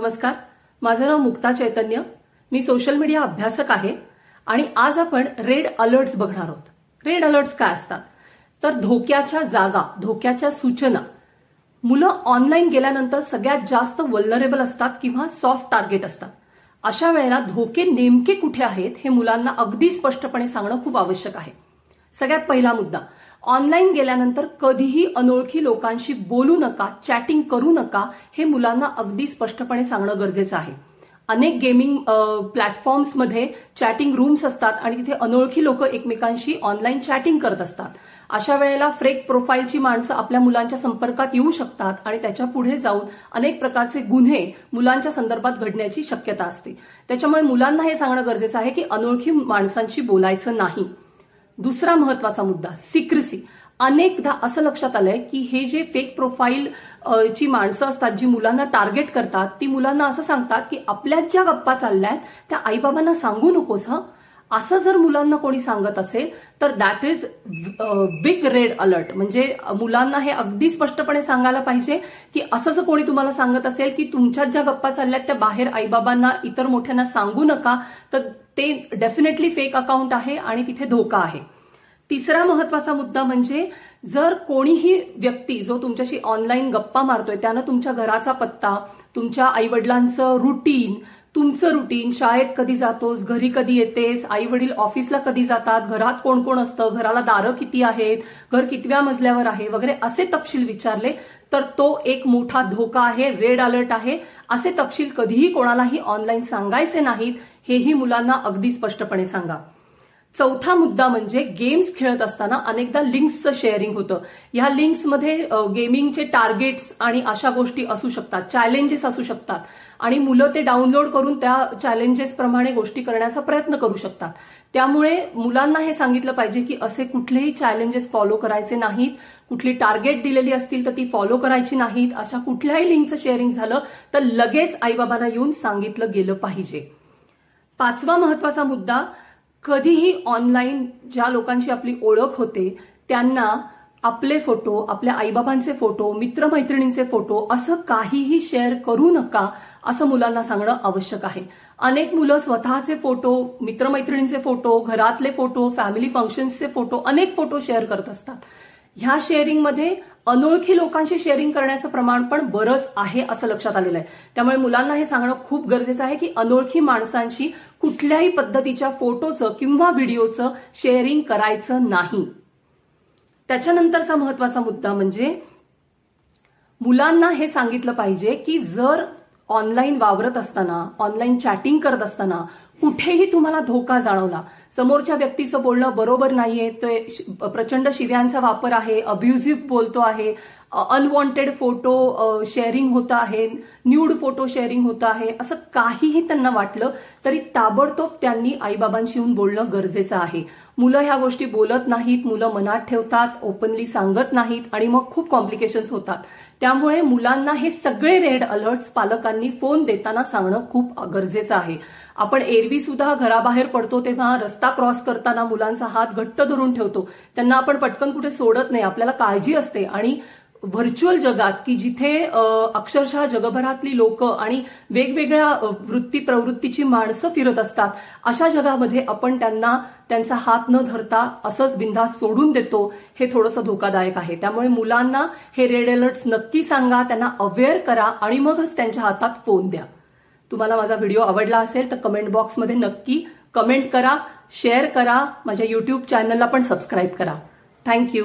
नमस्कार. माझं नाव मुक्ता चैतन्य. मी सोशल मीडिया अभ्यासक आहे आणि आज आपण रेड अलर्ट्स बघणार आहोत. रेड अलर्ट्स काय असतात? तर धोक्याच्या जागा धोक्याच्या सूचना. मुलं ऑनलाईन गेल्यानंतर सगळ्यात जास्त वल्नरेबल असतात किंवा सॉफ्ट टार्गेट असतात. अशा वेळेला धोके नेमके कुठे आहेत हे मुलांना अगदी स्पष्टपणे सांगणं खूप आवश्यक आहे. सगळ्यात पहिला मुद्दा ऑनलाईन गेल्यानंतर कधीही अनोळखी लोकांशी बोलू नका चॅटिंग करू नका हे मुलांना अगदी स्पष्टपणे सांगणं गरजेचं आहे. अनेक गेमिंग प्लॅटफॉर्म्समध्ये चॅटिंग रूम्स असतात आणि तिथे अनोळखी लोक एकमेकांशी ऑनलाईन चॅटिंग करत असतात. अशा वेळेला फ्रेक प्रोफाईलची माणसं आपल्या मुलांच्या संपर्कात येऊ शकतात आणि त्याच्या पुढे जाऊन अनेक प्रकारचे गुन्हे मुलांच्या संदर्भात घडण्याची शक्यता असते. त्याच्यामुळे मुलांना हे सांगणं गरजेचं आहे की अनोळखी माणसांशी बोलायचं नाही. दुसरा महत्त्वाचा मुद्दा सिक्रेसी अनेकदा असं लक्षात आलंय की हे जे फेक प्रोफाईल ची माणसं असतात जी मुलांना टार्गेट करतात ती मुलांना असं सांगतात की आपल्यात ज्या गप्पा चालल्यात त्या आईबाबांना सांगू नकोस हं. असं जर मुलांना कोणी सांगत असेल तर that is big red alert म्हणजे मुलांना हे अगदी स्पष्टपणे सांगायला पाहिजे की असं जर कोणी तुम्हाला सांगत असेल की तुमच्यात ज्या गप्पा चालल्यात त्या बाहेर आईबाबांना इतर मोठ्यांना सांगू नका तर ते डेफिनेटली फेक अकाउंट आहे आणि तिथे धोका आहे. तिसरा महत्त्वाचा मुद्दा म्हणजे जर कोणीही व्यक्ती जो तुमच्याशी ऑनलाईन गप्पा मारतोय त्यानं तुमच्या घराचा पत्ता तुमच्या आईवडिलांचं रुटीन तुमचं रुटीन शाळेत कधी जातोस घरी कधी येतेस आई वडील ऑफिसला कधी जातात घरात कोण कोण असतं घराला दारं किती आहेत घर कितव्या मजल्यावर आहे वगैरे असे तपशील विचारले तर तो एक मोठा धोका आहे रेड अलर्ट आहे. असे तपशील कधीही कोणालाही ऑनलाईन सांगायचे नाहीत. हेही मुलांना अगदी स्पष्टपणे सांगा. चौथा मुद्दा म्हणजे गेम्स खेळत असताना अनेकदा लिंक्सचं शेअरिंग होतं. ह्या लिंक्समध्ये गेमिंगचे टार्गेट्स आणि अशा गोष्टी असू शकतात चॅलेंजेस असू शकतात. आणि मुलं ते डाउनलोड करून त्या चॅलेंजेस प्रमाणे गोष्टी करण्याचा प्रयत्न करू शकतात. त्यामुळे मुलांना हे सांगितलं पाहिजे की असे कुठलेही चॅलेंजेस फॉलो करायचे नाहीत. कुठली टार्गेट दिलेली असतील तर ती फॉलो करायची नाहीत. अशा कुठल्याही लिंकचं शेअरिंग झालं तर लगेच आईबाबांना येऊन सांगितलं गेलं पाहिजे. पाचवा महत्त्वाचा मुद्दा कधीही ऑनलाईन ज्या लोकांची आपली ओळख होते त्यांना आपले फोटो आपल्या आईबाबांचे फोटो मित्रमैत्रिणींचे फोटो असं काहीही शेअर करू नका असं मुलांना सांगणं आवश्यक आहे. अनेक मुलं स्वतःचे फोटो मित्रमैत्रिणींचे फोटो घरातले फोटो फॅमिली फंक्शन्सचे फोटो अनेक फोटो शेअर करत असतात. ह्या शेअरिंगमध्ये अनोळखी लोकांशी शेअरिंग करण्याचं प्रमाण पण बरंच आहे असं लक्षात आलेलं आहे. त्यामुळे मुलांना हे सांगणं खूप गरजेचं आहे की अनोळखी माणसांशी कुठल्याही पद्धतीच्या फोटोचं किंवा व्हिडिओचं शेअरिंग करायचं नाही. त्याच्यानंतरचा महत्त्वाचा मुद्दा म्हणजे मुलांना हे सांगितलं पाहिजे की जर ऑनलाईन वावरत असताना ऑनलाईन चॅटिंग करत असताना कुठेही तुम्हाला धोका जाणवला. समोरच्या व्यक्तीचं बोलणं बरोबर नाहीये. ते प्रचंड शिव्यांचा वापर आहे अब्युझिव्ह बोलतो आहे अनवॉन्टेड फोटो शेअरिंग होत आहे न्यूड फोटो शेअरिंग होत आहे असं काहीही त्यांना वाटलं तरी ताबडतोब त्यांनी आईबाबांशी येऊन बोलणं गरजेचं आहे. मुलं ह्या गोष्टी बोलत नाहीत मुलं मनात ठेवतात ओपनली सांगत नाहीत आणि मग खूप कॉम्प्लिकेशन्स होतात. त्यामुळे मुलांना हे सगळे रेड अलर्ट्स पालकांनी फोन देताना सांगणं खूप गरजेचं आहे. आपण एरवी सुद्धा घराबाहेर पडतो तेव्हा रस्ता क्रॉस करताना मुलांचा हात घट्ट धरून ठेवतो. त्यांना आपण पटकन कुठे सोडत नाही. आपल्याला काळजी असते. आणि व्हर्च्युअल जगात की जिथे अक्षरशः जगभरातली लोक आणि वेगवेगळ्या वृत्ती प्रवृत्तीची माणसं फिरत असतात अशा जगामध्ये आपण त्यांना त्यांचा हात न धरता असंच बिंदास सोडून देतो हे थोडंसं धोकादायक आहे. त्यामुळे मुलांना हे रेड अलर्ट्स नक्की सांगा त्यांना अवेअर करा आणि मगच त्यांच्या हातात फोन द्या. तुम्हाला माझा व्हिडिओ आवडला असेल तर कमेंट बॉक्समध्ये नक्की कमेंट करा शेअर करा माझ्या युट्यूब चॅनलला पण सबस्क्राईब करा. थँक्यू